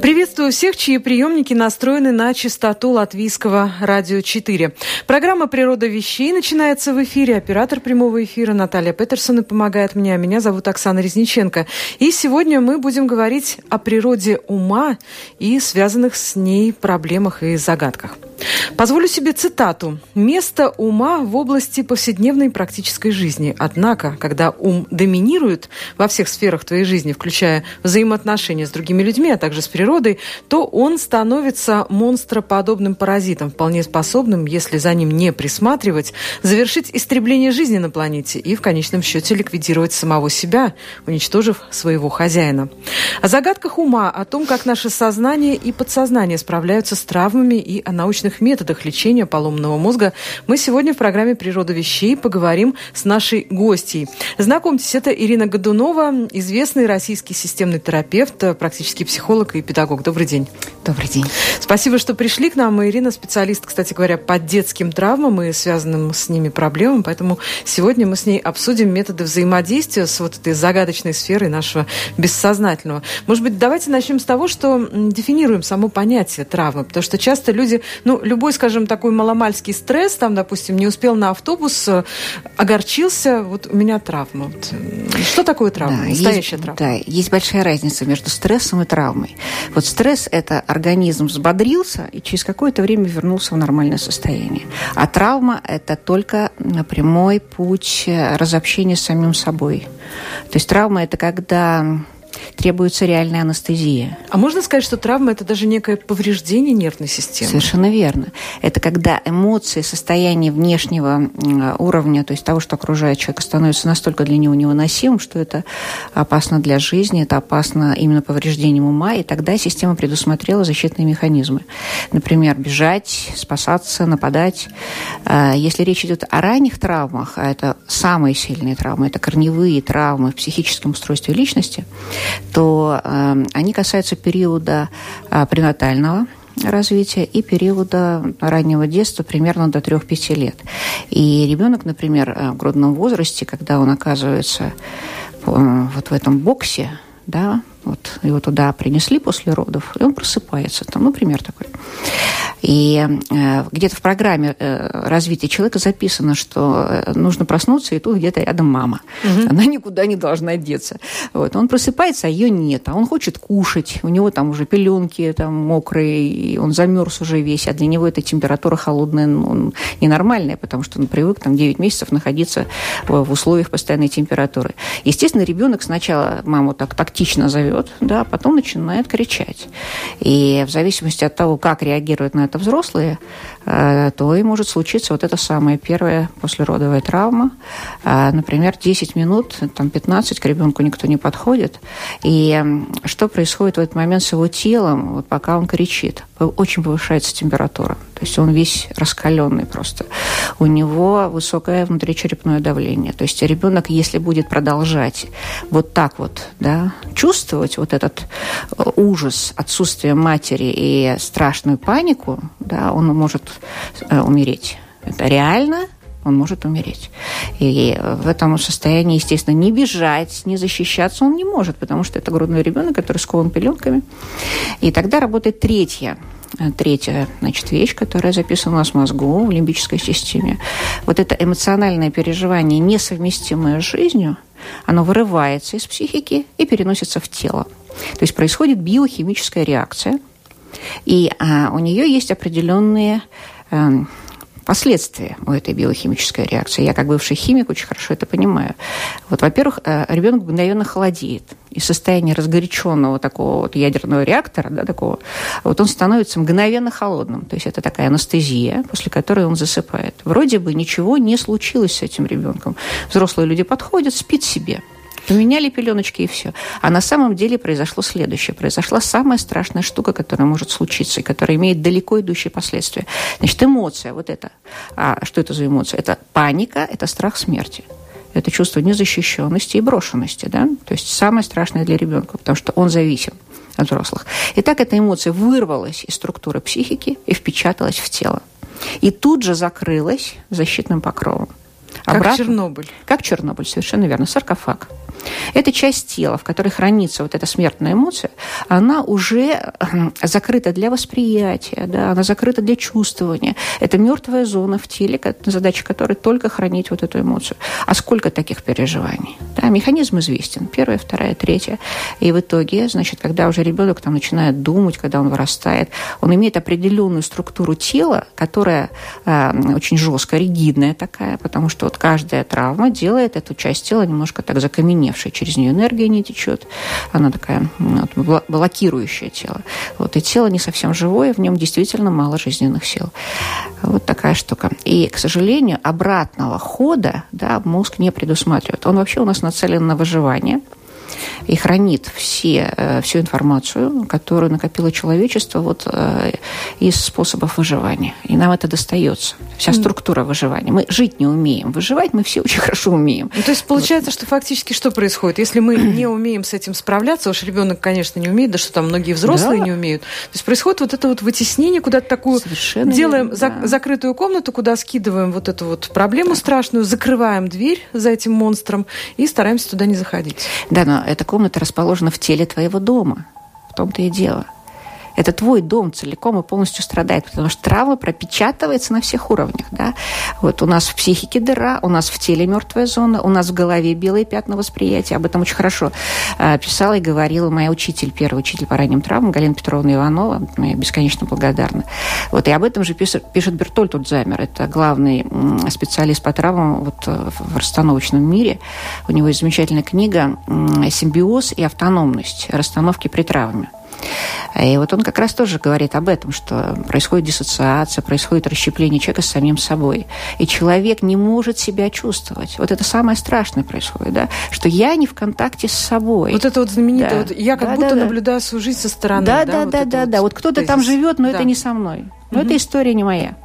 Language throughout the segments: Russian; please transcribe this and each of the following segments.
Приветствую всех, чьи приемники настроены на частоту латвийского радио 4. Программа «Природа вещей» начинается в эфире. Оператор прямого эфира Наталья Петерсон и помогает мне. А меня зовут Оксана Резниченко. И сегодня мы будем говорить о природе ума и связанных с ней проблемах и загадках. Позволю себе цитату. «Место ума в области повседневной практической жизни. Однако, когда ум доминирует во всех сферах твоей жизни, включая взаимоотношения с другими людьми, а также с природой, то он становится монстроподобным паразитом, вполне способным, если за ним не присматривать, завершить истребление жизни на планете и в конечном счете ликвидировать самого себя, уничтожив своего хозяина. О загадках ума, о том, как наше сознание и подсознание справляются с травмами и о научных современных методах лечения поломанного мозга мы сегодня в программе «Природа вещей» поговорим с нашей гостьей. Знакомьтесь, это Ирина Годунова, известный российский системный терапевт, практически психолог и педагог. Добрый день. Добрый день. Спасибо, что пришли к нам. Ирина специалист, кстати говоря, по детским травмам и связанным с ними проблемам, поэтому сегодня мы с ней обсудим методы взаимодействия с вот этой загадочной сферой нашего бессознательного. Может быть, давайте начнем с того, что дефинируем само понятие травмы, потому что часто люди, ну, любой, скажем, такой маломальский стресс, там, допустим, не успел на автобус, э, огорчился, вот у меня травма. Вот. Что такое травма? Да, Настоящая есть, травма? Да, есть большая разница между стрессом и травмой. Вот стресс – это организм взбодрился и через какое-то время вернулся в нормальное состояние. А травма – это только прямой путь разобщения с самим собой. То есть травма – это когда требуется реальная анестезия. А можно сказать, что травма – это даже некое повреждение нервной системы? Совершенно верно. Это когда эмоции, состояние внешнего уровня, то есть того, что окружает человека, становится настолько для него невыносимым, что это опасно для жизни, это опасно именно повреждением ума, и тогда система предусмотрела защитные механизмы. Например, бежать, спасаться, нападать. А, если речь идет о ранних травмах, а это самые сильные травмы, это корневые травмы в психическом устройстве личности, то э, они касаются периода э, пренатального развития и периода раннего детства примерно до 3-5 лет. И ребенок, например, э, в грудном возрасте, когда он оказывается э, вот в этом боксе, да, вот его туда принесли после родов, и он просыпается. Там, ну, пример такой. И э, где-то в программе э, развития человека записано, что э, нужно проснуться, и тут где-то рядом мама. Угу. Она никуда не должна деться. Вот. Он просыпается, а ее нет. А он хочет кушать. У него там уже пеленки там мокрые, и он замерз уже весь. А для него эта температура холодная ну, ненормальная, потому что он привык там 9 месяцев находиться в, в условиях постоянной температуры. Естественно, ребенок сначала маму так тактично зовет, да, а потом начинает кричать. И в зависимости от того, как реагирует на это взрослые, то и может случиться вот эта самая первая послеродовая травма. Э, например, 10 минут, там 15 к ребенку никто не подходит. И что происходит в этот момент с его телом, вот пока он кричит? Очень повышается температура. То есть он весь раскаленный просто. У него высокое внутричерепное давление. То есть ребенок, если будет продолжать вот так вот да, чувствовать вот этот э, ужас отсутствия матери и страшную панику, да, он может э, умереть. Это реально, он может умереть. И в этом состоянии, естественно, не бежать, не защищаться он не может, потому что это грудной ребенок, который скован пеленками. И тогда работает третья э, третья значит, вещь, которая записана у нас в мозгу, в лимбической системе. Вот это эмоциональное переживание, несовместимое с жизнью, оно вырывается из психики и переносится в тело. То есть происходит биохимическая реакция, и а, у нее есть определенные а, последствия у этой биохимической реакции. Я, как бывший химик, очень хорошо это понимаю. Вот, во-первых, э, ребенок мгновенно холодеет. И состояние разгоряченного такого вот ядерного реактора, да, такого, вот он становится мгновенно холодным. То есть это такая анестезия, после которой он засыпает. Вроде бы ничего не случилось с этим ребенком. Взрослые люди подходят, спит себе. Поменяли пеленочки и все. А на самом деле произошло следующее. Произошла самая страшная штука, которая может случиться, и которая имеет далеко идущие последствия. Значит, эмоция вот это. А что это за эмоция? Это паника, это страх смерти это чувство незащищенности и брошенности, да, то есть самое страшное для ребенка, потому что он зависим от взрослых. И так эта эмоция вырвалась из структуры психики и впечаталась в тело. И тут же закрылась защитным покровом. Обратно, как Чернобыль. Как Чернобыль, совершенно верно, саркофаг. Эта часть тела, в которой хранится вот эта смертная эмоция, она уже закрыта для восприятия, да, она закрыта для чувствования. Это мертвая зона в теле, задача которой только хранить вот эту эмоцию. А сколько таких переживаний? Да, механизм известен. Первая, вторая, третья. И в итоге, значит, когда уже ребенок там начинает думать, когда он вырастает, он имеет определенную структуру тела, которая э, очень жесткая, ригидная такая, потому что вот каждая травма делает эту часть тела немножко так закаменевшей. Через нее энергия не течет. Она такая вот, блокирующее тело. Вот, и тело не совсем живое, в нем действительно мало жизненных сил. Вот такая штука. И, к сожалению, обратного хода да, мозг не предусматривает. Он вообще у нас нацелен на выживание – и хранит все, э, всю информацию, которую накопило человечество вот, э, из способов выживания. И нам это достается. Вся структура выживания. Мы жить не умеем. Выживать мы все очень хорошо умеем. Ну, то есть получается, вот. что фактически что происходит? Если мы не умеем с этим справляться, уж ребенок, конечно, не умеет, да что там многие взрослые да. не умеют. То есть происходит вот это вот вытеснение куда-то такую... Совершенно делаем да. закрытую комнату, куда скидываем вот эту вот проблему да. страшную, закрываем дверь за этим монстром и стараемся туда не заходить. Да, но эта комната расположена в теле твоего дома. В том-то и дело. Это твой дом целиком и полностью страдает, потому что травма пропечатывается на всех уровнях. Да? Вот у нас в психике дыра, у нас в теле мертвая зона, у нас в голове белые пятна восприятия. Об этом очень хорошо э, писала и говорила моя учитель, первый учитель по ранним травмам, Галина Петровна Иванова. Я бесконечно благодарна. Вот, и об этом же пишет, пишет Бертольд Удзамер. Это главный специалист по травмам вот, э, в расстановочном мире. У него есть замечательная книга «Симбиоз и автономность. Расстановки при травме». И вот он как раз тоже говорит об этом, что происходит диссоциация, происходит расщепление человека с самим собой. И человек не может себя чувствовать. Вот это самое страшное происходит, да, что я не в контакте с собой. Вот это вот знаменитое, да. вот я как да, будто да, наблюдаю да. свою жизнь со стороны. Да, да, да, вот да, да, вот, да. Вот кто-то там живет, но да. это не со мной. Но угу. эта история не моя.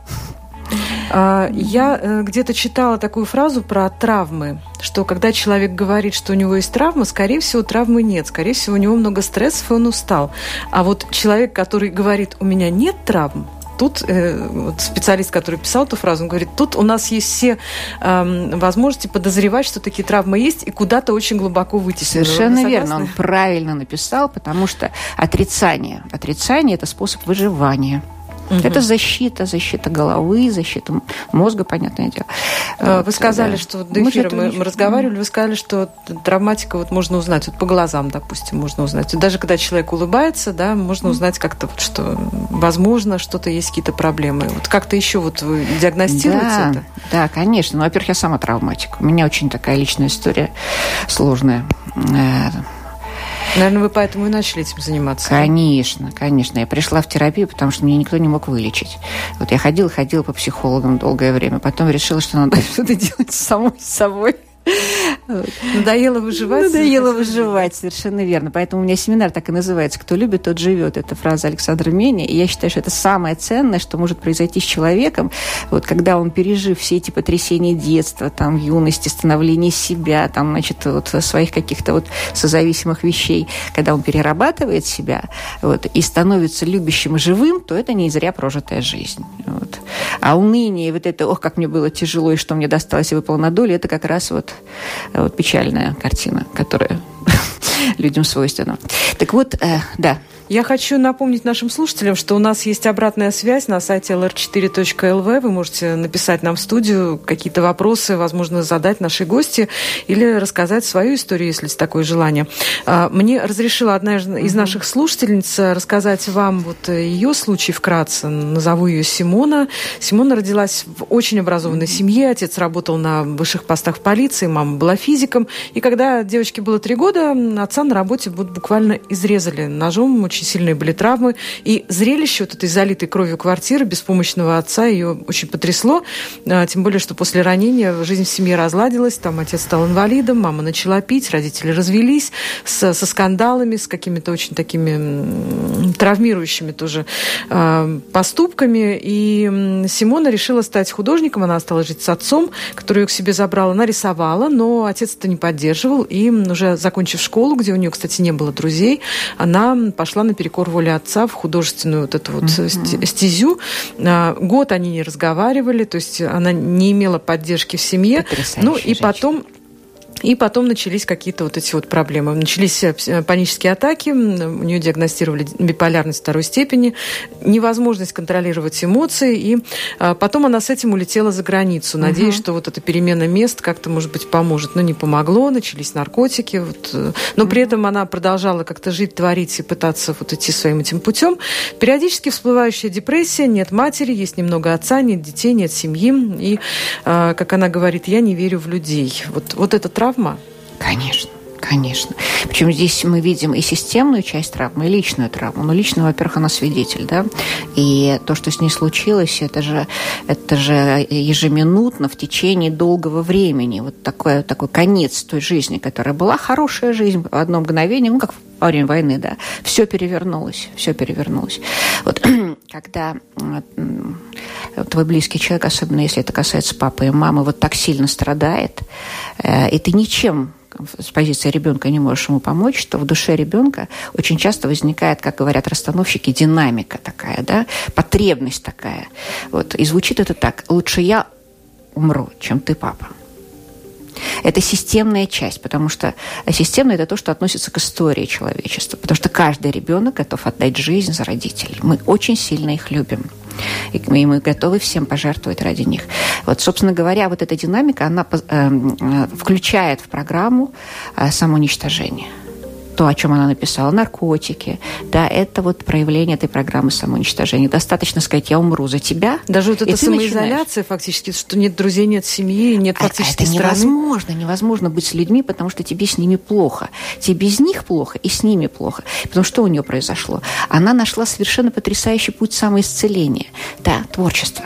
А, я э, где-то читала такую фразу про травмы, что когда человек говорит, что у него есть травма, скорее всего, травмы нет. Скорее всего, у него много стрессов, и он устал. А вот человек, который говорит, у меня нет травм, тут э, вот специалист, который писал эту фразу, он говорит, тут у нас есть все э, возможности подозревать, что такие травмы есть, и куда-то очень глубоко выйти. Совершенно верно, он правильно написал, потому что отрицание, отрицание – это способ выживания. Угу. Это защита, защита головы, защита мозга, понятное дело. Э, вы сказали, да. что до эфира мы, мы, разговаривали, вы сказали, что травматика вот можно узнать, вот по глазам, допустим, можно узнать. Даже когда человек улыбается, да, можно узнать как-то, вот, что возможно, что-то есть какие-то проблемы. Вот как-то еще вот вы диагностируете да, это? Да, конечно. Ну, во-первых, я сама травматик. У меня очень такая личная история сложная э, Наверное, вы поэтому и начали этим заниматься. Конечно, конечно. Я пришла в терапию, потому что меня никто не мог вылечить. Вот я ходила, ходила по психологам долгое время. Потом решила, что надо что-то делать самой собой. Надоело выживать. Надоело выживать, совершенно верно. Поэтому у меня семинар так и называется «Кто любит, тот живет». Это фраза Александра Меня. И я считаю, что это самое ценное, что может произойти с человеком, вот когда он, пережив все эти потрясения детства, там, юности, становления себя, там, значит, вот своих каких-то вот созависимых вещей, когда он перерабатывает себя вот, и становится любящим и живым, то это не зря прожитая жизнь. Вот. А уныние, вот это, ох, как мне было тяжело, и что мне досталось и выпало на долю, это как раз вот вот печальная картина, которая людям свойственна. Так вот, э, да, я хочу напомнить нашим слушателям, что у нас есть обратная связь на сайте lr4.lv. Вы можете написать нам в студию какие-то вопросы, возможно, задать нашей гости или рассказать свою историю, если есть такое желание. А, мне разрешила одна из наших слушательниц рассказать вам вот ее случай вкратце. Назову ее Симона. Симона родилась в очень образованной семье. Отец работал на высших постах в полиции, мама была физиком. И когда девочке было три года, отца на работе буквально изрезали ножом, очень сильные были травмы. И зрелище вот этой залитой кровью квартиры беспомощного отца ее очень потрясло. А, тем более, что после ранения жизнь в семье разладилась. Там отец стал инвалидом, мама начала пить, родители развелись с, со скандалами, с какими-то очень такими травмирующими тоже э, поступками. И Симона решила стать художником. Она осталась жить с отцом, который ее к себе забрал. Она рисовала, но отец это не поддерживал. И уже закончив школу, где у нее, кстати, не было друзей, она пошла наперекор воле отца в художественную вот эту вот uh-huh. стезю. А, год они не разговаривали, то есть она не имела поддержки в семье. Ну и женщина. потом И потом начались какие-то вот эти вот проблемы. Начались э, панические атаки, у нее диагностировали биполярность второй степени, невозможность контролировать эмоции, и а, потом она с этим улетела за границу, надеясь, угу. что вот эта перемена мест как-то, может быть, поможет. Но не помогло, начались наркотики, вот, э, но угу. при этом она продолжала как-то жить, творить и пытаться вот идти своим этим путем. Периодически всплывающая депрессия, нет матери, есть немного отца, нет детей, нет семьи, и, а, как она говорит, я не верю в людей. Вот, вот эта травма? Конечно. Конечно. Причем здесь мы видим и системную часть травмы, и личную травму. Но личную, во-первых, она свидетель, да. И то, что с ней случилось, это же, это же ежеминутно в течение долгого времени. Вот такой, такой конец той жизни, которая была хорошая жизнь в одно мгновение, ну, как во время войны, да, все перевернулось, все перевернулось. Вот когда твой близкий человек, особенно если это касается папы и мамы, вот так сильно страдает, э, и ты ничем с позиции ребенка не можешь ему помочь, что в душе ребенка очень часто возникает, как говорят расстановщики, динамика такая, да, потребность такая. Вот. И звучит это так. Лучше я умру, чем ты, папа. Это системная часть, потому что системное – это то, что относится к истории человечества. Потому что каждый ребенок готов отдать жизнь за родителей. Мы очень сильно их любим. И мы готовы всем пожертвовать ради них. Вот, собственно говоря, вот эта динамика, она э, э, включает в программу э, самоуничтожение то, о чем она написала, наркотики, да, это вот проявление этой программы самоуничтожения. Достаточно сказать, я умру за тебя. Даже вот эта самоизоляция начинаешь. фактически, что нет друзей, нет семьи, нет фактически а, это страны. невозможно, невозможно быть с людьми, потому что тебе с ними плохо. Тебе без них плохо и с ними плохо. Потому что у нее произошло? Она нашла совершенно потрясающий путь самоисцеления. Да, творчество.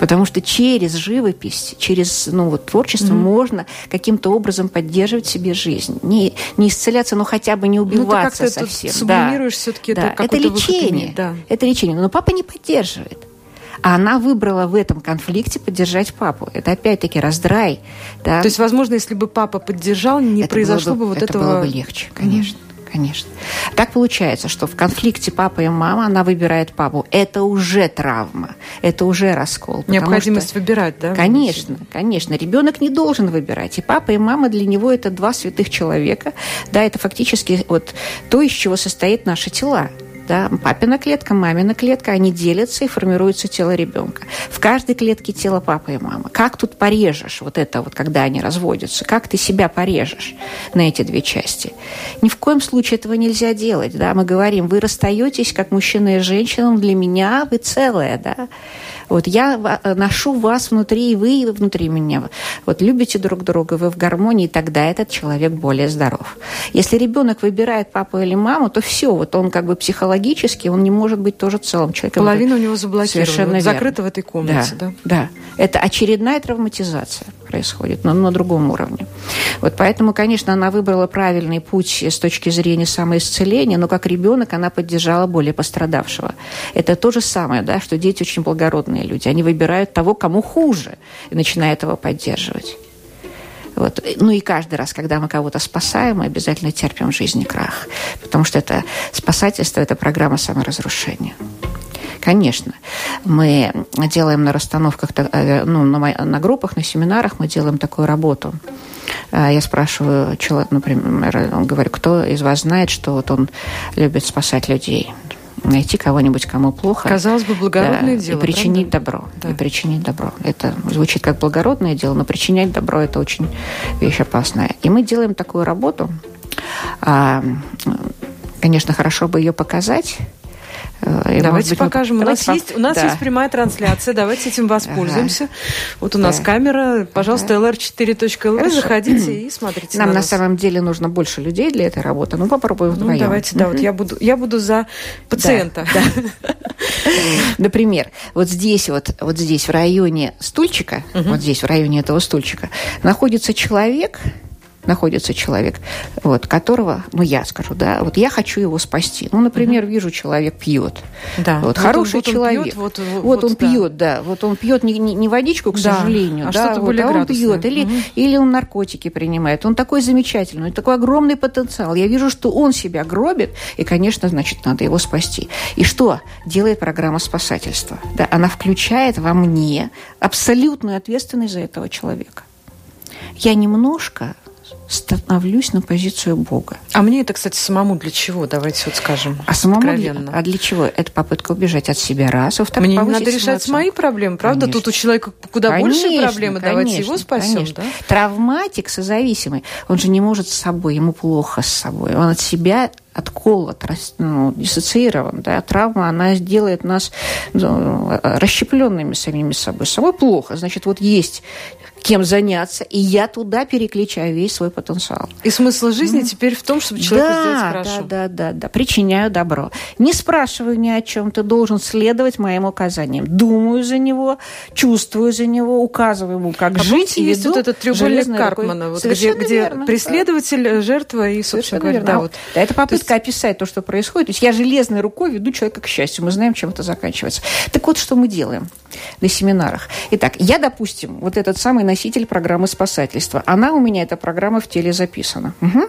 Потому что через живопись, через ну, вот, творчество mm-hmm. можно каким-то образом поддерживать себе жизнь. Не, не исцеляться, но хотя бы не ну, убиваться ну, совсем. сублимируешь да. все-таки да. это, это лечение. Да. Это лечение. Но папа не поддерживает. А она выбрала в этом конфликте поддержать папу. Это опять-таки раздрай. Да? То есть, возможно, если бы папа поддержал, не это произошло бы, бы вот это этого... Это было бы легче, конечно. Mm-hmm конечно. Так получается, что в конфликте папа и мама, она выбирает папу. Это уже травма, это уже раскол. Необходимость что, выбирать, да? Конечно, конечно. Ребенок не должен выбирать. И папа, и мама для него это два святых человека. Да, это фактически вот то, из чего состоит наши тела да, папина клетка, мамина клетка, они делятся и формируется тело ребенка. В каждой клетке тело папы и мамы. Как тут порежешь вот это вот, когда они разводятся? Как ты себя порежешь на эти две части? Ни в коем случае этого нельзя делать, да. Мы говорим, вы расстаетесь как мужчина и женщина, для меня вы целое, да. Вот я ношу вас внутри, и вы внутри меня. Вот любите друг друга, вы в гармонии, тогда этот человек более здоров. Если ребенок выбирает папу или маму, то все, вот он как бы психологически, он не может быть тоже целым человеком. Половина у него заблокирована, Совершенно вот закрыта в этой комнате. Да, да. да. Это очередная травматизация происходит, но на другом уровне. Вот поэтому, конечно, она выбрала правильный путь с точки зрения самоисцеления, но как ребенок она поддержала более пострадавшего. Это то же самое, да, что дети очень благородные люди. Они выбирают того, кому хуже, и начинают его поддерживать. Вот. Ну и каждый раз, когда мы кого-то спасаем, мы обязательно терпим в жизни крах. Потому что это спасательство – это программа саморазрушения. Конечно, мы делаем на расстановках, э, ну, на, на группах, на семинарах мы делаем такую работу. Э, я спрашиваю человека, например, говорю, кто из вас знает, что вот он любит спасать людей? Найти кого-нибудь, кому плохо. Казалось бы, благородное да, дело. И причинить правда? добро. Да. И причинить добро. Это звучит как благородное дело, но причинять добро – это очень вещь опасная. И мы делаем такую работу. А, конечно, хорошо бы ее показать и, давайте быть, покажем. Мы... У нас, есть, у нас да. есть прямая трансляция. Давайте этим воспользуемся. Ага. Вот у нас да. камера. Пожалуйста, ага. lr4.lv. Заходите и смотрите Нам на, на самом деле нужно больше людей для этой работы. Ну, попробуем вдвоем. Ну, давайте, да. Вот я буду, я буду за пациента. Да. Например, вот здесь вот, вот здесь в районе стульчика, вот здесь в районе этого стульчика находится человек, находится человек, вот, которого, ну, я скажу, да, вот я хочу его спасти. Ну, например, угу. вижу, человек пьет. Да. Вот, вот хороший он, вот человек. Он пьет, вот, вот, вот он да. пьет, да. Вот он пьет не, не, не водичку, к да. сожалению, а да, что-то вот, более а он пьет. Или, угу. или он наркотики принимает. Он такой замечательный, такой огромный потенциал. Я вижу, что он себя гробит, и, конечно, значит, надо его спасти. И что делает программа спасательства? Да, она включает во мне абсолютную ответственность за этого человека. Я немножко становлюсь на позицию Бога. А мне это, кстати, самому для чего? Давайте вот скажем. А самому для, а для чего? Это попытка убежать от себя раз, а во Мне не надо решать мои проблемы, правда? Конечно. Тут у человека куда конечно, больше проблемы, конечно, давайте его спасем. Конечно. Да? Травматик созависимый, он же не может с собой, ему плохо с собой. Он от себя отколот, ну, диссоциирован. Да? Травма, она сделает нас ну, расщепленными самими собой. Собой плохо. Значит, вот есть кем заняться, и я туда переключаю весь свой потенциал. И смысл жизни mm. теперь в том, чтобы человеку да, сделать хорошо. Да, да, да, да. Причиняю добро. Не спрашиваю ни о чем, ты должен следовать моим указаниям. Думаю за него, чувствую за него, указываю ему, как а жить. И есть вот этот треугольник Карпмана, вот, где, где преследователь, да. жертва и, собственно говоря, да, вот. Да, это попытка есть... описать то, что происходит. То есть я железной рукой веду человека к счастью. Мы знаем, чем это заканчивается. Так вот, что мы делаем на семинарах. Итак, я, допустим, вот этот самый носитель программы спасательства. Она у меня, эта программа в теле записана. Угу.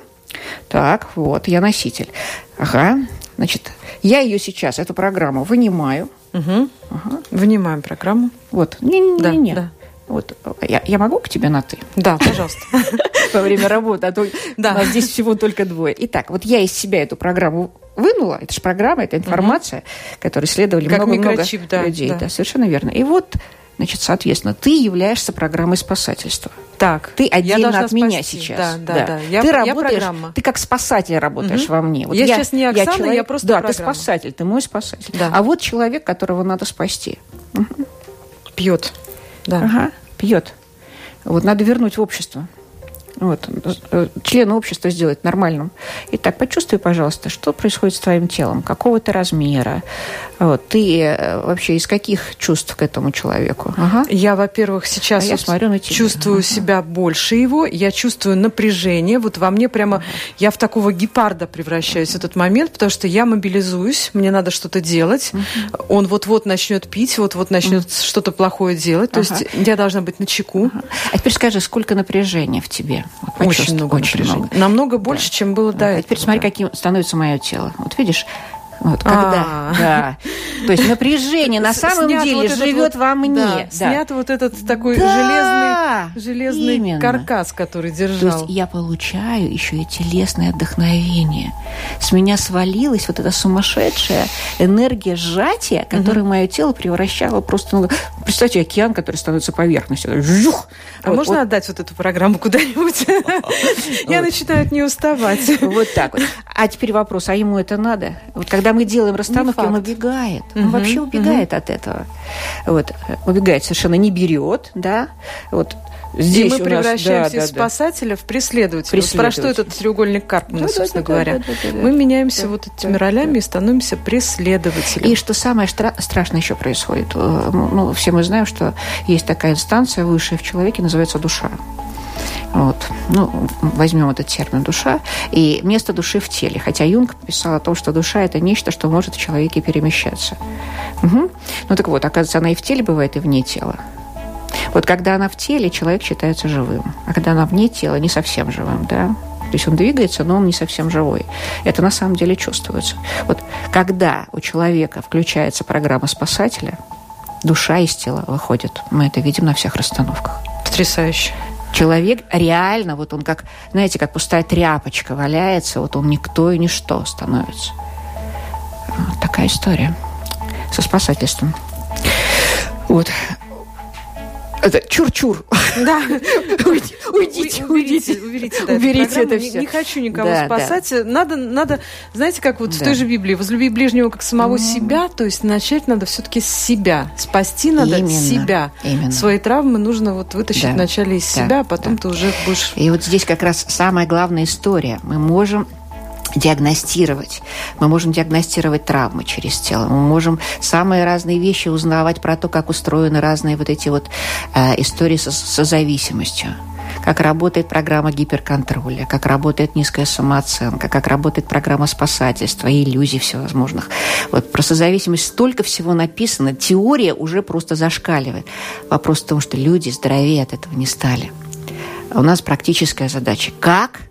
Так, вот, я носитель. Ага, значит, я ее сейчас, эту программу, вынимаю. Угу. Ага. Вынимаем программу. Вот, не-не-не. Да, да. Вот, я, я могу к тебе на «ты»? Да, пожалуйста. Во время работы, а то да. у нас здесь всего только двое. Итак, вот я из себя эту программу вынула, это же программа, это информация, угу. которой исследовали много-много да, людей. Да. да, совершенно верно. И вот Значит, соответственно, ты являешься программой спасательства. Так, ты отдельно от спасти. меня сейчас. Да, да, да. да. Я, ты работаешь, программа. ты как спасатель работаешь угу. во мне. Вот я, я сейчас не Оксана, я, человек, я просто Да, программа. ты спасатель, ты мой спасатель. Да. А вот человек, которого надо спасти. Угу. Пьет. Да. Ага, пьет. Вот надо вернуть в общество вот, э, члена общества сделать нормальным. Итак, почувствуй, пожалуйста, что происходит с твоим телом, какого ты размера, вот, ты э, вообще из каких чувств к этому человеку? Ага. Я, во-первых, сейчас а я смотрю на тебя. чувствую ага. себя больше его, я чувствую напряжение, вот во мне прямо, ага. я в такого гепарда превращаюсь в этот момент, потому что я мобилизуюсь, мне надо что-то делать, ага. он вот-вот начнет пить, вот-вот начнет ага. что-то плохое делать, то ага. есть я должна быть на чеку. Ага. А теперь скажи, сколько напряжения в тебе? Очень много очень напряжения. Много. Намного больше, да. чем было до этого. Теперь смотри, каким становится мое тело. Вот видишь, вот, когда, а. да. То есть напряжение на самом деле живет во мне. Снят вот этот такой железный, железный каркас, который держал. То есть я получаю еще и телесное вдохновение. С меня свалилась вот эта сумасшедшая энергия сжатия, которая мое тело превращало просто... Ну, представьте, океан, который становится поверхностью. А можно отдать вот эту программу куда-нибудь? Я начинаю от нее уставать. Вот так вот. А теперь вопрос, а ему это надо? Вот когда мы делаем расстановки, он убегает. Он угу, вообще убегает угу. от этого. Вот. Убегает совершенно, не берет, да. Вот Здесь и мы превращаемся нас, да, из да, спасателя в преследователя. преследователя. Вот про что этот треугольник Карпмана, да, собственно да, говоря. Да, да, да, да, мы меняемся да, вот этими да, ролями да. и становимся преследователем. И что самое стра- страшное еще происходит. Э, ну, все мы знаем, что есть такая инстанция высшая в человеке, называется душа. Вот. Ну, возьмем этот термин «душа». И место души в теле. Хотя Юнг писал о том, что душа – это нечто, что может в человеке перемещаться. Угу. Ну так вот, оказывается, она и в теле бывает, и вне тела. Вот когда она в теле, человек считается живым. А когда она вне тела, не совсем живым, да? То есть он двигается, но он не совсем живой. Это на самом деле чувствуется. Вот когда у человека включается программа спасателя, душа из тела выходит. Мы это видим на всех расстановках. Потрясающе человек реально, вот он как, знаете, как пустая тряпочка валяется, вот он никто и ничто становится. Вот такая история со спасательством. Вот. Это чур-чур. Да. уйдите, уйдите, уйдите. Уберите, да, уберите это все. Не, не хочу никого да, спасать. Да. Надо, надо, знаете, как вот да. в той же Библии, возлюби ближнего как самого mm. себя, то есть начать надо все-таки с себя. Спасти надо Именно. себя. Именно. Свои травмы нужно вот вытащить да. вначале из да. себя, а потом да. ты уже будешь... И вот здесь как раз самая главная история. Мы можем диагностировать. Мы можем диагностировать травмы через тело. Мы можем самые разные вещи узнавать про то, как устроены разные вот эти вот э, истории со, со зависимостью как работает программа гиперконтроля, как работает низкая самооценка, как работает программа спасательства и иллюзий всевозможных. Вот про созависимость столько всего написано, теория уже просто зашкаливает. Вопрос в том, что люди здоровее от этого не стали. У нас практическая задача. Как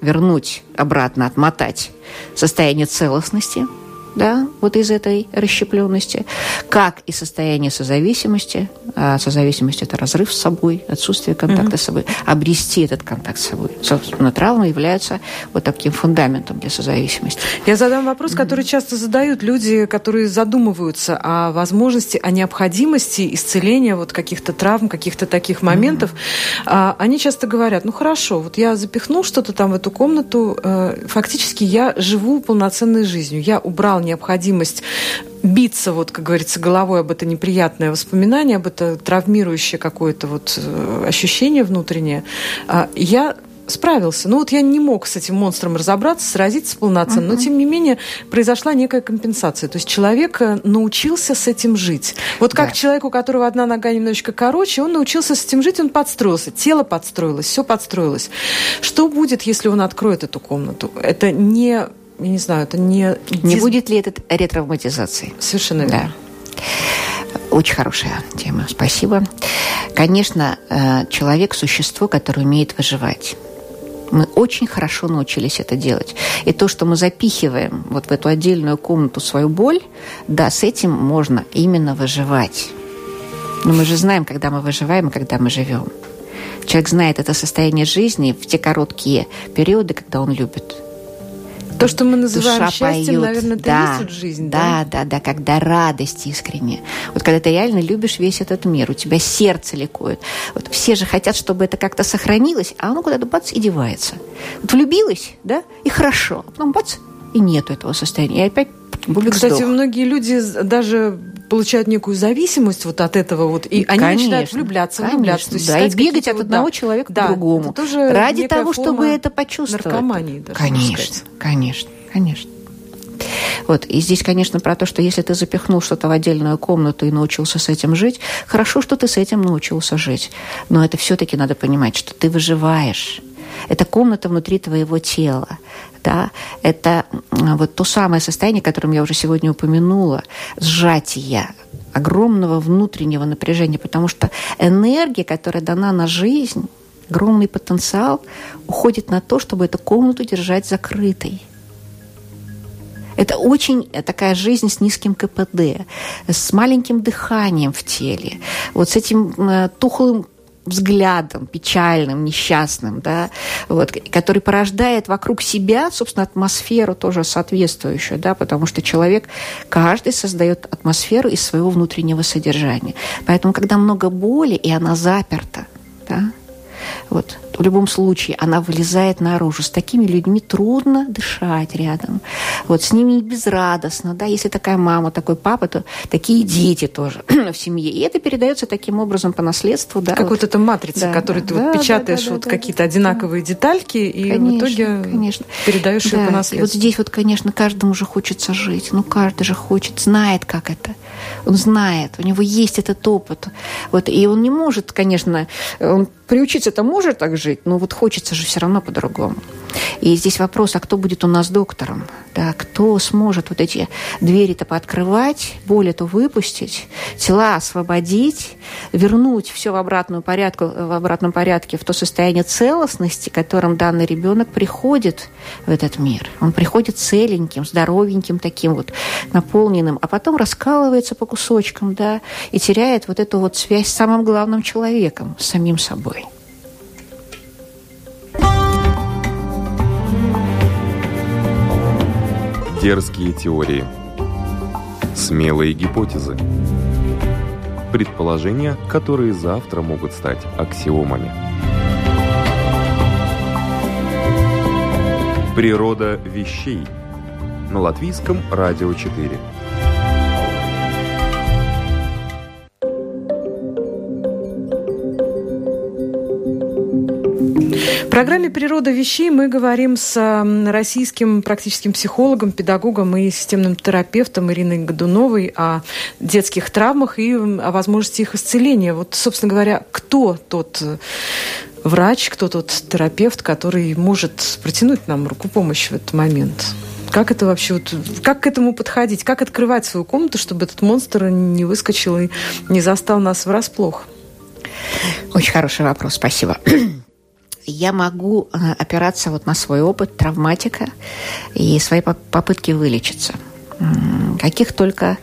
вернуть обратно, отмотать состояние целостности, да, вот из этой расщепленности, как и состояние созависимости. А созависимость – это разрыв с собой, отсутствие контакта mm-hmm. с собой. Обрести этот контакт с собой. Собственно, травма является вот таким фундаментом для созависимости. Я задам вопрос, mm-hmm. который часто задают люди, которые задумываются о возможности, о необходимости исцеления вот каких-то травм, каких-то таких моментов. Mm-hmm. Они часто говорят, ну хорошо, вот я запихнул что-то там в эту комнату, э, фактически я живу полноценной жизнью, я убрал необходимость биться, вот, как говорится, головой об это неприятное воспоминание, об это травмирующее какое-то вот э, ощущение внутреннее, а, я справился. Ну вот я не мог с этим монстром разобраться, сразиться полноценно, uh-huh. но тем не менее произошла некая компенсация. То есть человек э, научился с этим жить. Вот как да. человек, у которого одна нога немножечко короче, он научился с этим жить, он подстроился, тело подстроилось, все подстроилось. Что будет, если он откроет эту комнату? Это не я не знаю, это не... Не диз... будет ли это ретравматизацией? Совершенно верно. Да. Очень хорошая тема, спасибо. Конечно, э, человек – существо, которое умеет выживать. Мы очень хорошо научились это делать. И то, что мы запихиваем вот в эту отдельную комнату свою боль, да, с этим можно именно выживать. Но мы же знаем, когда мы выживаем и когда мы живем. Человек знает это состояние жизни в те короткие периоды, когда он любит – то, что мы называем душа счастьем, поет. наверное, это да, есть жизнь, да? Да, да, да, когда радость искренняя. Вот когда ты реально любишь весь этот мир, у тебя сердце ликует. Вот все же хотят, чтобы это как-то сохранилось, а оно куда-то бац и девается. Вот влюбилась, да, и хорошо, а потом бац, и нету этого состояния. И опять Бублик Кстати, сдох. многие люди даже получают некую зависимость вот от этого вот, и конечно, они начинают влюбляться, конечно, влюбляться. То есть да, и бегать от одного да, человека да, к другому. Тоже ради того, чтобы это почувствовать. Наркомании даже, Конечно, конечно, конечно. Вот. И здесь, конечно, про то, что если ты запихнул что-то в отдельную комнату и научился с этим жить, хорошо, что ты с этим научился жить. Но это все-таки надо понимать, что ты выживаешь. Это комната внутри твоего тела. Да? Это вот то самое состояние, которое я уже сегодня упомянула, сжатия, огромного внутреннего напряжения, потому что энергия, которая дана на жизнь, огромный потенциал, уходит на то, чтобы эту комнату держать закрытой. Это очень такая жизнь с низким КПД, с маленьким дыханием в теле, вот с этим э, тухлым взглядом печальным, несчастным, да, вот, который порождает вокруг себя, собственно, атмосферу тоже соответствующую, да, потому что человек, каждый создает атмосферу из своего внутреннего содержания. Поэтому, когда много боли, и она заперта, да, вот, в любом случае она вылезает наружу. С такими людьми трудно дышать рядом. Вот с ними безрадостно. Да? Если такая мама, такой папа, то такие дети тоже в семье. И это передается таким образом по наследству. Да, как вот, вот эта матрица, да, которую да, ты да, вот печатаешь да, да, вот да, какие-то да, одинаковые да. детальки, и конечно, в итоге конечно. передаешь да. ее по наследству. И вот здесь вот, конечно, каждому же хочется жить. Ну, каждый же хочет, знает, как это. Он знает, у него есть этот опыт. Вот, и он не может, конечно, он приучиться-то может так жить, жить, но вот хочется же все равно по-другому. И здесь вопрос, а кто будет у нас доктором? Да, кто сможет вот эти двери-то пооткрывать, боль эту выпустить, тела освободить, вернуть все в, обратную порядку, в обратном порядке в то состояние целостности, которым данный ребенок приходит в этот мир. Он приходит целеньким, здоровеньким таким вот, наполненным, а потом раскалывается по кусочкам, да, и теряет вот эту вот связь с самым главным человеком, с самим собой. Дерзкие теории. Смелые гипотезы. Предположения, которые завтра могут стать аксиомами. Природа вещей. На латвийском радио 4. В программе «Природа вещей» мы говорим с российским практическим психологом, педагогом и системным терапевтом Ириной Годуновой о детских травмах и о возможности их исцеления. Вот, собственно говоря, кто тот э, врач, кто тот терапевт, который может протянуть нам руку помощи в этот момент? Как это вообще, вот, как к этому подходить? Как открывать свою комнату, чтобы этот монстр не выскочил и не застал нас врасплох? Очень хороший вопрос, спасибо я могу э, опираться вот на свой опыт травматика и свои попытки вылечиться. каких только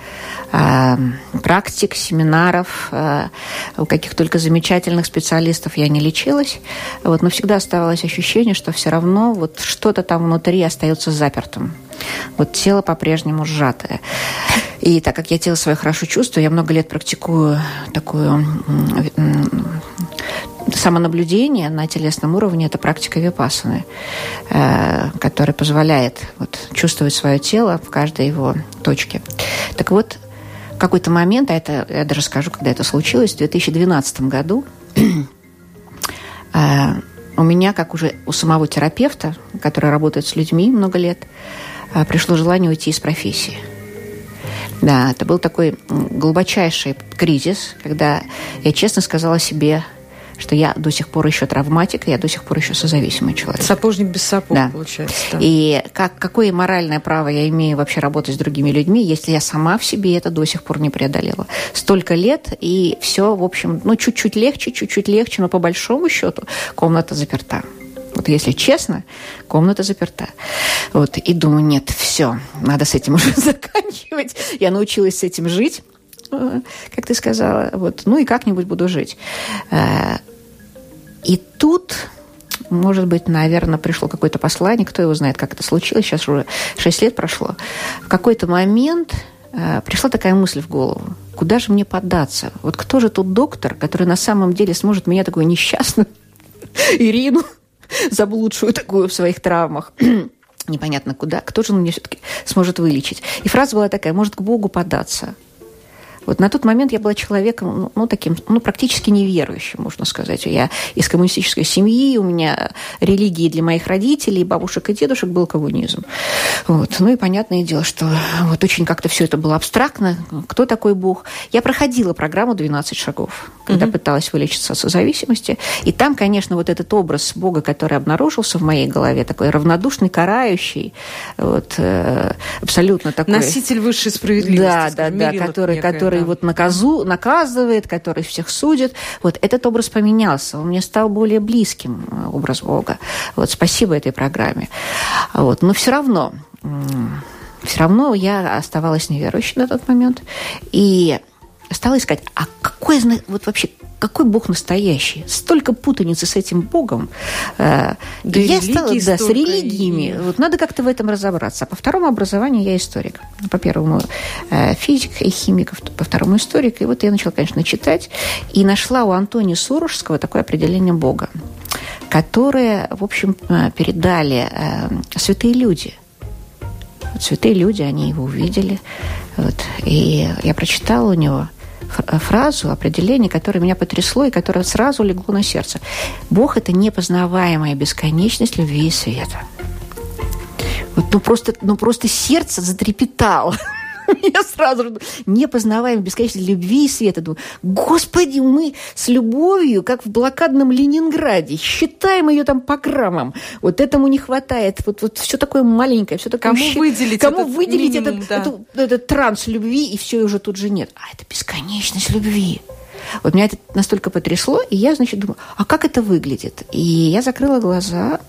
а, практик, семинаров, а, у каких только замечательных специалистов я не лечилась. Вот, но всегда оставалось ощущение, что все равно вот что-то там внутри остается запертым. Вот тело по-прежнему сжатое. И так как я тело свое хорошо чувствую, я много лет практикую такую самонаблюдение на телесном уровне – это практика випассаны, э, которая позволяет вот, чувствовать свое тело в каждой его точке. Так вот, в какой-то момент, а это я даже скажу, когда это случилось, в 2012 году э, у меня, как уже у самого терапевта, который работает с людьми много лет, э, пришло желание уйти из профессии. Да, это был такой глубочайший кризис, когда я честно сказала себе, что я до сих пор еще травматик, я до сих пор еще созависимый человек. Сапожник без сапог, да. получается. Да. И как, какое моральное право я имею вообще работать с другими людьми, если я сама в себе это до сих пор не преодолела? Столько лет, и все, в общем, ну, чуть-чуть легче, чуть-чуть легче, но по большому счету комната заперта. Вот если честно, комната заперта. Вот, и думаю, нет, все, надо с этим уже заканчивать. Я научилась с этим жить как ты сказала, вот, ну и как-нибудь буду жить. Э, и тут может быть, наверное, пришло какое-то послание, кто его знает, как это случилось, сейчас уже 6 лет прошло. В какой-то момент э, пришла такая мысль в голову, куда же мне поддаться? Вот кто же тот доктор, который на самом деле сможет меня такую несчастную Ирину, заблудшую такую в своих травмах, непонятно куда, кто же мне все-таки сможет вылечить? И фраза была такая, может, к Богу податься – вот на тот момент я была человеком, ну, ну, таким, ну, практически неверующим, можно сказать. Я из коммунистической семьи, у меня религии для моих родителей, бабушек и дедушек был коммунизм. Вот. Ну и понятное дело, что вот очень как-то все это было абстрактно. Кто такой Бог? Я проходила программу «12 шагов», когда угу. пыталась вылечиться от созависимости. И там, конечно, вот этот образ Бога, который обнаружился в моей голове, такой равнодушный, карающий, вот, э, абсолютно такой... Носитель высшей справедливости. Да, да, да, который, некая, который который вот наказу, наказывает, который всех судит. Вот этот образ поменялся, он мне стал более близким, э, образ Бога. Вот спасибо этой программе. Вот. Но все равно, все равно я оставалась неверующей на тот момент. И стала искать, а какой вот вообще какой Бог настоящий? Столько путаницы с этим Богом. Э, да я стала да, с религиями. И... Вот надо как-то в этом разобраться. А по второму образованию я историк. По первому э, физик и химик, по второму историк. И вот я начала, конечно, читать. И нашла у Антония Сурожского такое определение Бога, которое, в общем, э, передали святые люди – святые люди, они его увидели. Вот. И я прочитала у него фразу, определение, которое меня потрясло и которое сразу легло на сердце. Бог – это непознаваемая бесконечность любви и света. Вот, ну, просто, ну, просто сердце затрепетало. Я сразу не познаваем бесконечной любви и света. Думаю, Господи, мы с любовью, как в блокадном Ленинграде, считаем ее там по граммам. Вот этому не хватает. Вот, вот все такое маленькое, все такое... Кому щ... выделить Кому этот выделить минимум, этот, да. этот, этот транс любви, и все уже тут же нет. А это бесконечность любви. Вот меня это настолько потрясло, и я, значит, думаю, а как это выглядит? И я закрыла глаза,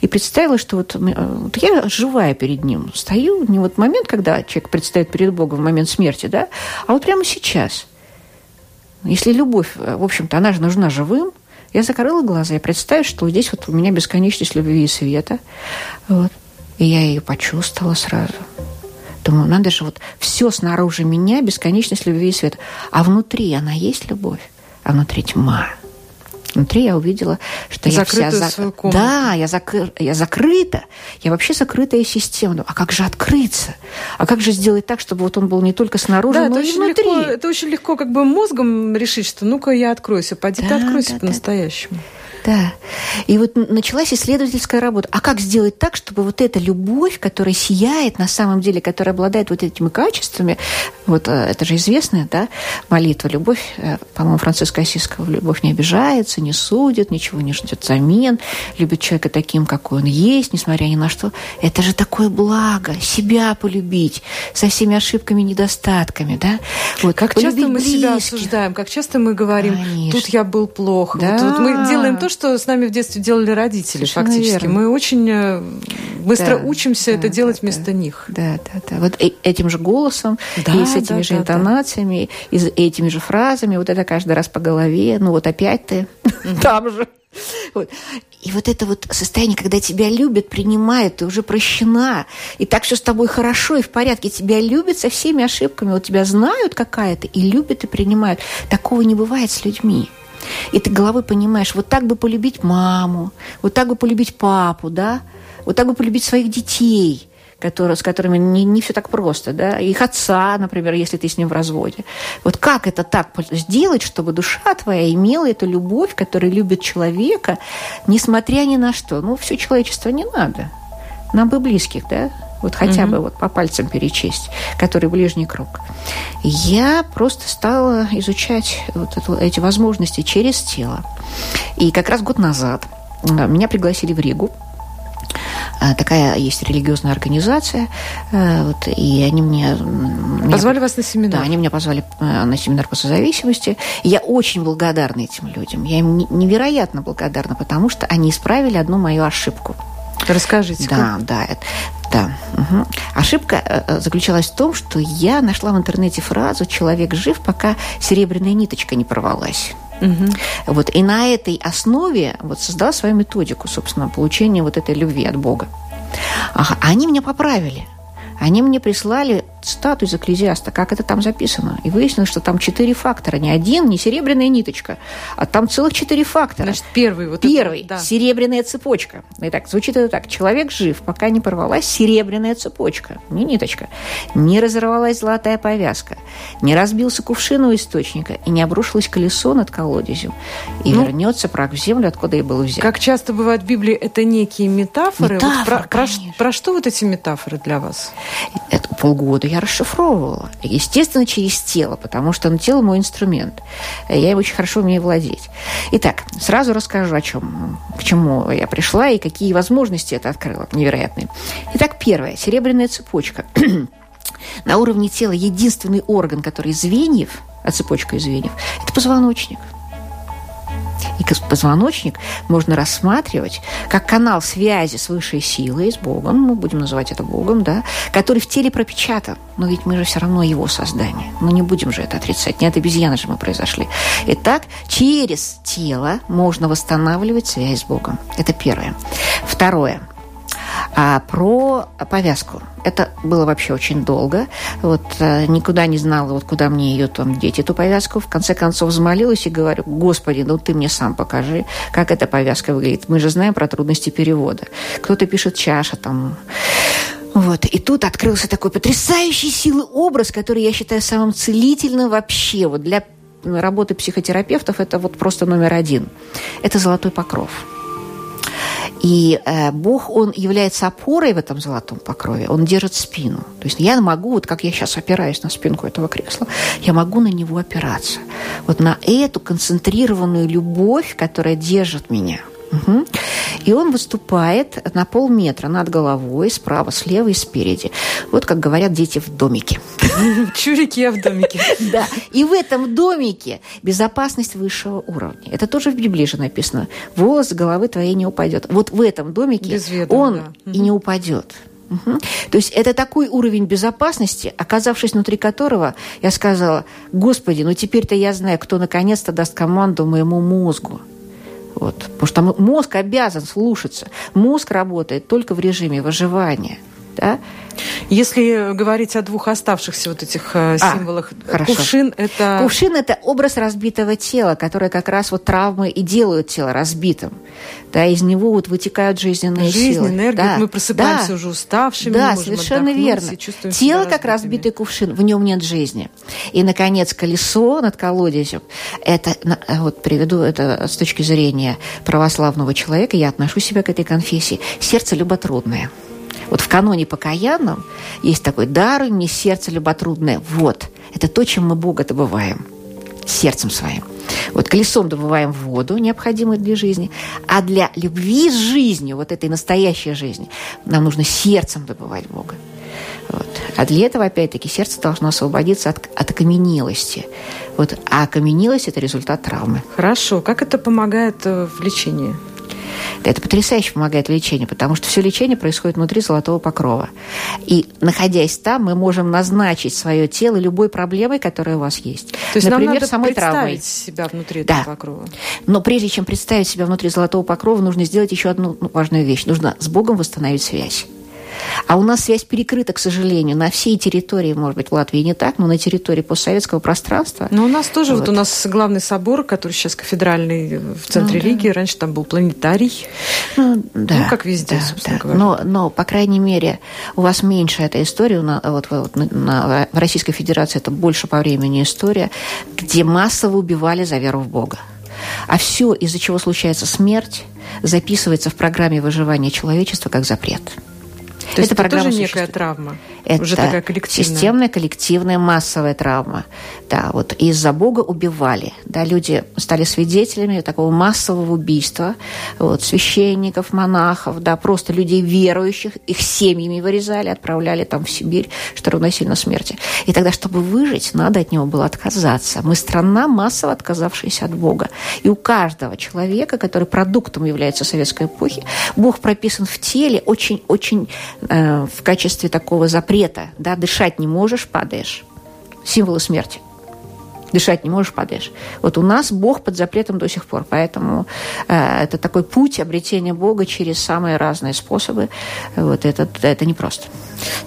и представила, что вот, э, вот я живая перед ним, стою, не вот момент, когда человек предстает перед Богом в момент смерти, да, а вот прямо сейчас. Если любовь, э, в общем-то, она же нужна живым, я закрыла глаза и представила, что здесь вот у меня бесконечность любви и света. Вот. И я ее почувствовала сразу. Думаю, надо же, вот все снаружи меня бесконечность любви и света. А внутри она есть любовь, а внутри тьма – Внутри я увидела, что Закрытую я вся... Свою комнату. Да, я, закры... я закрыта. Я вообще закрытая система. А как же открыться? А как же сделать так, чтобы вот он был не только снаружи, да, но и внутри? Легко, это очень легко как бы мозгом решить, что ну-ка я откроюсь, пойди да, ты откройся да, по-настоящему. Да. Да. И вот началась исследовательская работа. А как сделать так, чтобы вот эта любовь, которая сияет на самом деле, которая обладает вот этими качествами, вот э, это же известная, да, молитва, любовь, э, по-моему, Франциска Осиского, любовь не обижается, не судит, ничего не ждет замен, любит человека таким, какой он есть, несмотря ни на что. Это же такое благо, себя полюбить, со всеми ошибками, недостатками, да. Вот, как часто мы близких. себя осуждаем, как часто мы говорим, Конечно. тут я был плох. Да. Вот, вот мы делаем то, то, что с нами в детстве делали родители, Совершенно фактически. Верно. Мы очень э, быстро да, учимся да, это делать да, вместо да. них. Да, да, да. Вот этим же голосом, да, и с этими да, же да, интонациями, да. и с этими же фразами, вот это каждый раз по голове, ну вот опять ты там же. Вот. И вот это вот состояние, когда тебя любят, принимают, ты уже прощена, и так все с тобой хорошо и в порядке, тебя любят со всеми ошибками, вот тебя знают какая-то, и любят, и принимают. Такого не бывает с людьми. И ты головой понимаешь, вот так бы полюбить маму, вот так бы полюбить папу, да, вот так бы полюбить своих детей – которые, с которыми не, не все так просто, да, их отца, например, если ты с ним в разводе. Вот как это так сделать, чтобы душа твоя имела эту любовь, которая любит человека, несмотря ни на что? Ну, все человечество не надо. Нам бы близких, да, вот хотя угу. бы вот по пальцам перечесть, который ближний круг. Я просто стала изучать вот эту, эти возможности через тело. И как раз год назад меня пригласили в Ригу а, такая есть религиозная организация, э, вот, и они мне... Позвали меня, вас на семинар? Да, они меня позвали э, на семинар по созависимости. И я очень благодарна этим людям. Я им невероятно благодарна, потому что они исправили одну мою ошибку. Расскажите. Да, да. Да. Угу. Ошибка э, заключалась в том, что я нашла в интернете фразу «человек жив, пока серебряная ниточка не порвалась». Угу. Вот, и на этой основе вот создала свою методику, собственно, получения вот этой любви от Бога. Ага, они меня поправили. Они мне прислали цитату из Экклезиаста, как это там записано. И выяснилось, что там четыре фактора. Не один, не серебряная ниточка, а там целых четыре фактора. Значит, первый. Вот первый. Это, да. Серебряная цепочка. Итак, звучит это так. Человек жив, пока не порвалась серебряная цепочка. Не ниточка. Не разорвалась золотая повязка. Не разбился кувшин у источника. И не обрушилось колесо над колодезем. И ну, вернется прах в землю, откуда и был взят. Как часто бывает в Библии, это некие метафоры. Метафоры, вот про, про, про что вот эти метафоры для вас? Это полгода я расшифровывала. Естественно, через тело, потому что ну, тело мой инструмент. Я им очень хорошо умею владеть. Итак, сразу расскажу, о чем, к чему я пришла и какие возможности это открыло невероятные. Итак, первое. Серебряная цепочка. На уровне тела единственный орган, который звеньев, а цепочка из звеньев, это позвоночник – и позвоночник можно рассматривать как канал связи с высшей силой, с Богом, мы будем называть это Богом, да, который в теле пропечатан. Но ведь мы же все равно его создание. Мы не будем же это отрицать. Не от обезьяны же мы произошли. Итак, через тело можно восстанавливать связь с Богом. Это первое. Второе – а про повязку. Это было вообще очень долго. Вот э, никуда не знала, вот куда мне ее там деть, эту повязку. В конце концов взмолилась и говорю, Господи, ну ты мне сам покажи, как эта повязка выглядит. Мы же знаем про трудности перевода. Кто-то пишет чаша там, вот. И тут открылся такой потрясающий силы образ, который я считаю самым целительным вообще. Вот для работы психотерапевтов это вот просто номер один. Это золотой покров. И э, Бог, Он является опорой в этом золотом покрове, Он держит спину. То есть я могу, вот как я сейчас опираюсь на спинку этого кресла, я могу на него опираться. Вот на эту концентрированную любовь, которая держит меня – Угу. И он выступает на полметра над головой, справа, слева и спереди. Вот как говорят дети в домике. Чурики я в домике. Да. И в этом домике безопасность высшего уровня. Это тоже в Библии же написано. Волос с головы твоей не упадет. Вот в этом домике он и не упадет. Угу. То есть это такой уровень безопасности, оказавшись внутри которого, я сказала, Господи, ну теперь-то я знаю, кто наконец-то даст команду моему мозгу. Вот. Потому что мозг обязан слушаться. Мозг работает только в режиме выживания. Да? Если говорить о двух оставшихся вот этих э, а, символах, хорошо. кувшин это... Кувшин – это образ разбитого тела, которое как раз вот травмы и делают тело разбитым. Да, из него вот вытекают жизненные Жизнь, силы. энергия, да. мы просыпаемся да. уже уставшими, Да, совершенно верно. Тело как разбитый кувшин, в нем нет жизни. И, наконец, колесо над колодезем – это, вот приведу это с точки зрения православного человека, я отношу себя к этой конфессии, сердце люботрудное – вот в каноне покаянном есть такой «дар мне сердце люботрудное». Вот, это то, чем мы Бога добываем сердцем своим. Вот колесом добываем воду, необходимую для жизни, а для любви с жизнью, вот этой настоящей жизни, нам нужно сердцем добывать Бога. Вот. А для этого, опять-таки, сердце должно освободиться от, от окаменелости. Вот, а окаменелость – это результат травмы. Хорошо. Как это помогает э, в лечении? Это потрясающе помогает в лечении, потому что все лечение происходит внутри золотого покрова. И находясь там, мы можем назначить свое тело любой проблемой, которая у вас есть. То есть Например, нам надо самой представить травмой. себя внутри да. этого покрова. Но прежде чем представить себя внутри золотого покрова, нужно сделать еще одну важную вещь. Нужно с Богом восстановить связь. А у нас связь перекрыта, к сожалению, на всей территории, может быть, в Латвии не так, но на территории постсоветского пространства. Но у нас тоже, вот, вот у нас главный собор, который сейчас кафедральный в центре ну, Риги, да. раньше там был планетарий. Ну, да, ну как везде, да, собственно да. говоря. Но, но, по крайней мере, у вас меньше эта история, на, вот, вот на, на, в Российской Федерации это больше по времени история, где массово убивали за веру в Бога. А все, из-за чего случается смерть, записывается в программе выживания человечества как запрет. То это, это тоже некая травма? Это уже такая коллективная. системная, коллективная, массовая травма. Да, вот из-за Бога убивали. Да, люди стали свидетелями такого массового убийства вот, священников, монахов, да, просто людей верующих, их семьями вырезали, отправляли там в Сибирь, что равносильно смерти. И тогда, чтобы выжить, надо от него было отказаться. Мы страна, массово отказавшаяся от Бога. И у каждого человека, который продуктом является советской эпохи, Бог прописан в теле очень-очень в качестве такого запрета запрета, да, дышать не можешь, падаешь. Символы смерти. Дышать не можешь, падаешь. Вот у нас Бог под запретом до сих пор. Поэтому э, это такой путь обретения Бога через самые разные способы. Вот это, это непросто.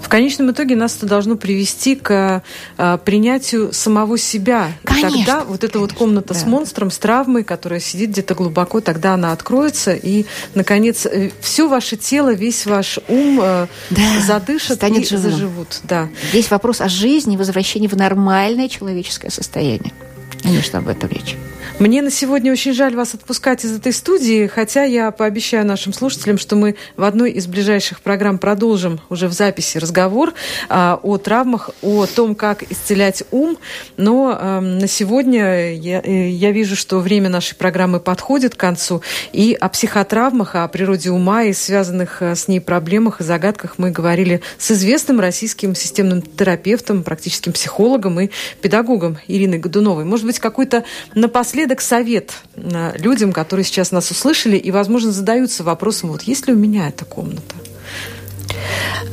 В конечном итоге нас это должно привести к а, принятию самого себя. Конечно, и тогда вот эта вот комната да. с монстром, с травмой, которая сидит где-то глубоко, тогда она откроется, и, наконец, э, все ваше тело, весь ваш ум э, да, задышат и живым. заживут. Да. Здесь вопрос о жизни, возвращении в нормальное человеческое состояние. сегодня. Конечно, об этом речь. Мне на сегодня очень жаль вас отпускать из этой студии, хотя я пообещаю нашим слушателям, что мы в одной из ближайших программ продолжим уже в записи разговор а, о травмах, о том, как исцелять ум. Но а, на сегодня я, э, я вижу, что время нашей программы подходит к концу. И о психотравмах, о природе ума и связанных э, с ней проблемах и загадках мы говорили с известным российским системным терапевтом, практическим психологом и педагогом Ириной Годуновой. Может быть, какой-то напоследок совет э, людям, которые сейчас нас услышали и, возможно, задаются вопросом, вот есть ли у меня эта комната?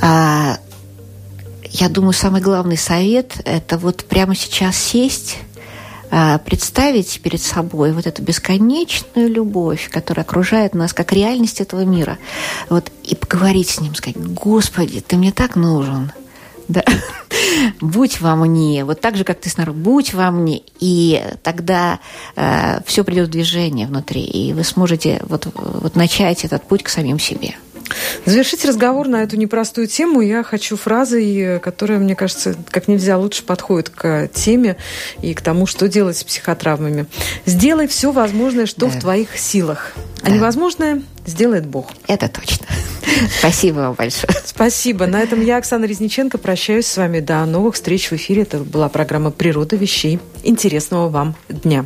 А, я думаю, самый главный совет – это вот прямо сейчас сесть, а, представить перед собой вот эту бесконечную любовь, которая окружает нас, как реальность этого мира, вот, и поговорить с ним, сказать, «Господи, ты мне так нужен!» Да. будь во мне, вот так же, как ты снаружи, будь во мне, и тогда э, все придет в движение внутри, и вы сможете вот, вот начать этот путь к самим себе. Завершить разговор на эту непростую тему я хочу фразой, которая, мне кажется, как нельзя лучше подходит к теме и к тому, что делать с психотравмами. Сделай все возможное, что да. в твоих силах. А да. невозможное сделает Бог. Это точно. Спасибо вам большое. Спасибо. На этом я, Оксана Резниченко, прощаюсь с вами. До новых встреч в эфире. Это была программа «Природа вещей». Интересного вам дня.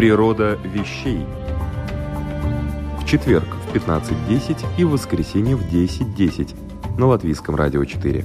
Природа вещей. В четверг в 15.10 и в воскресенье в 10.10 на Латвийском радио 4.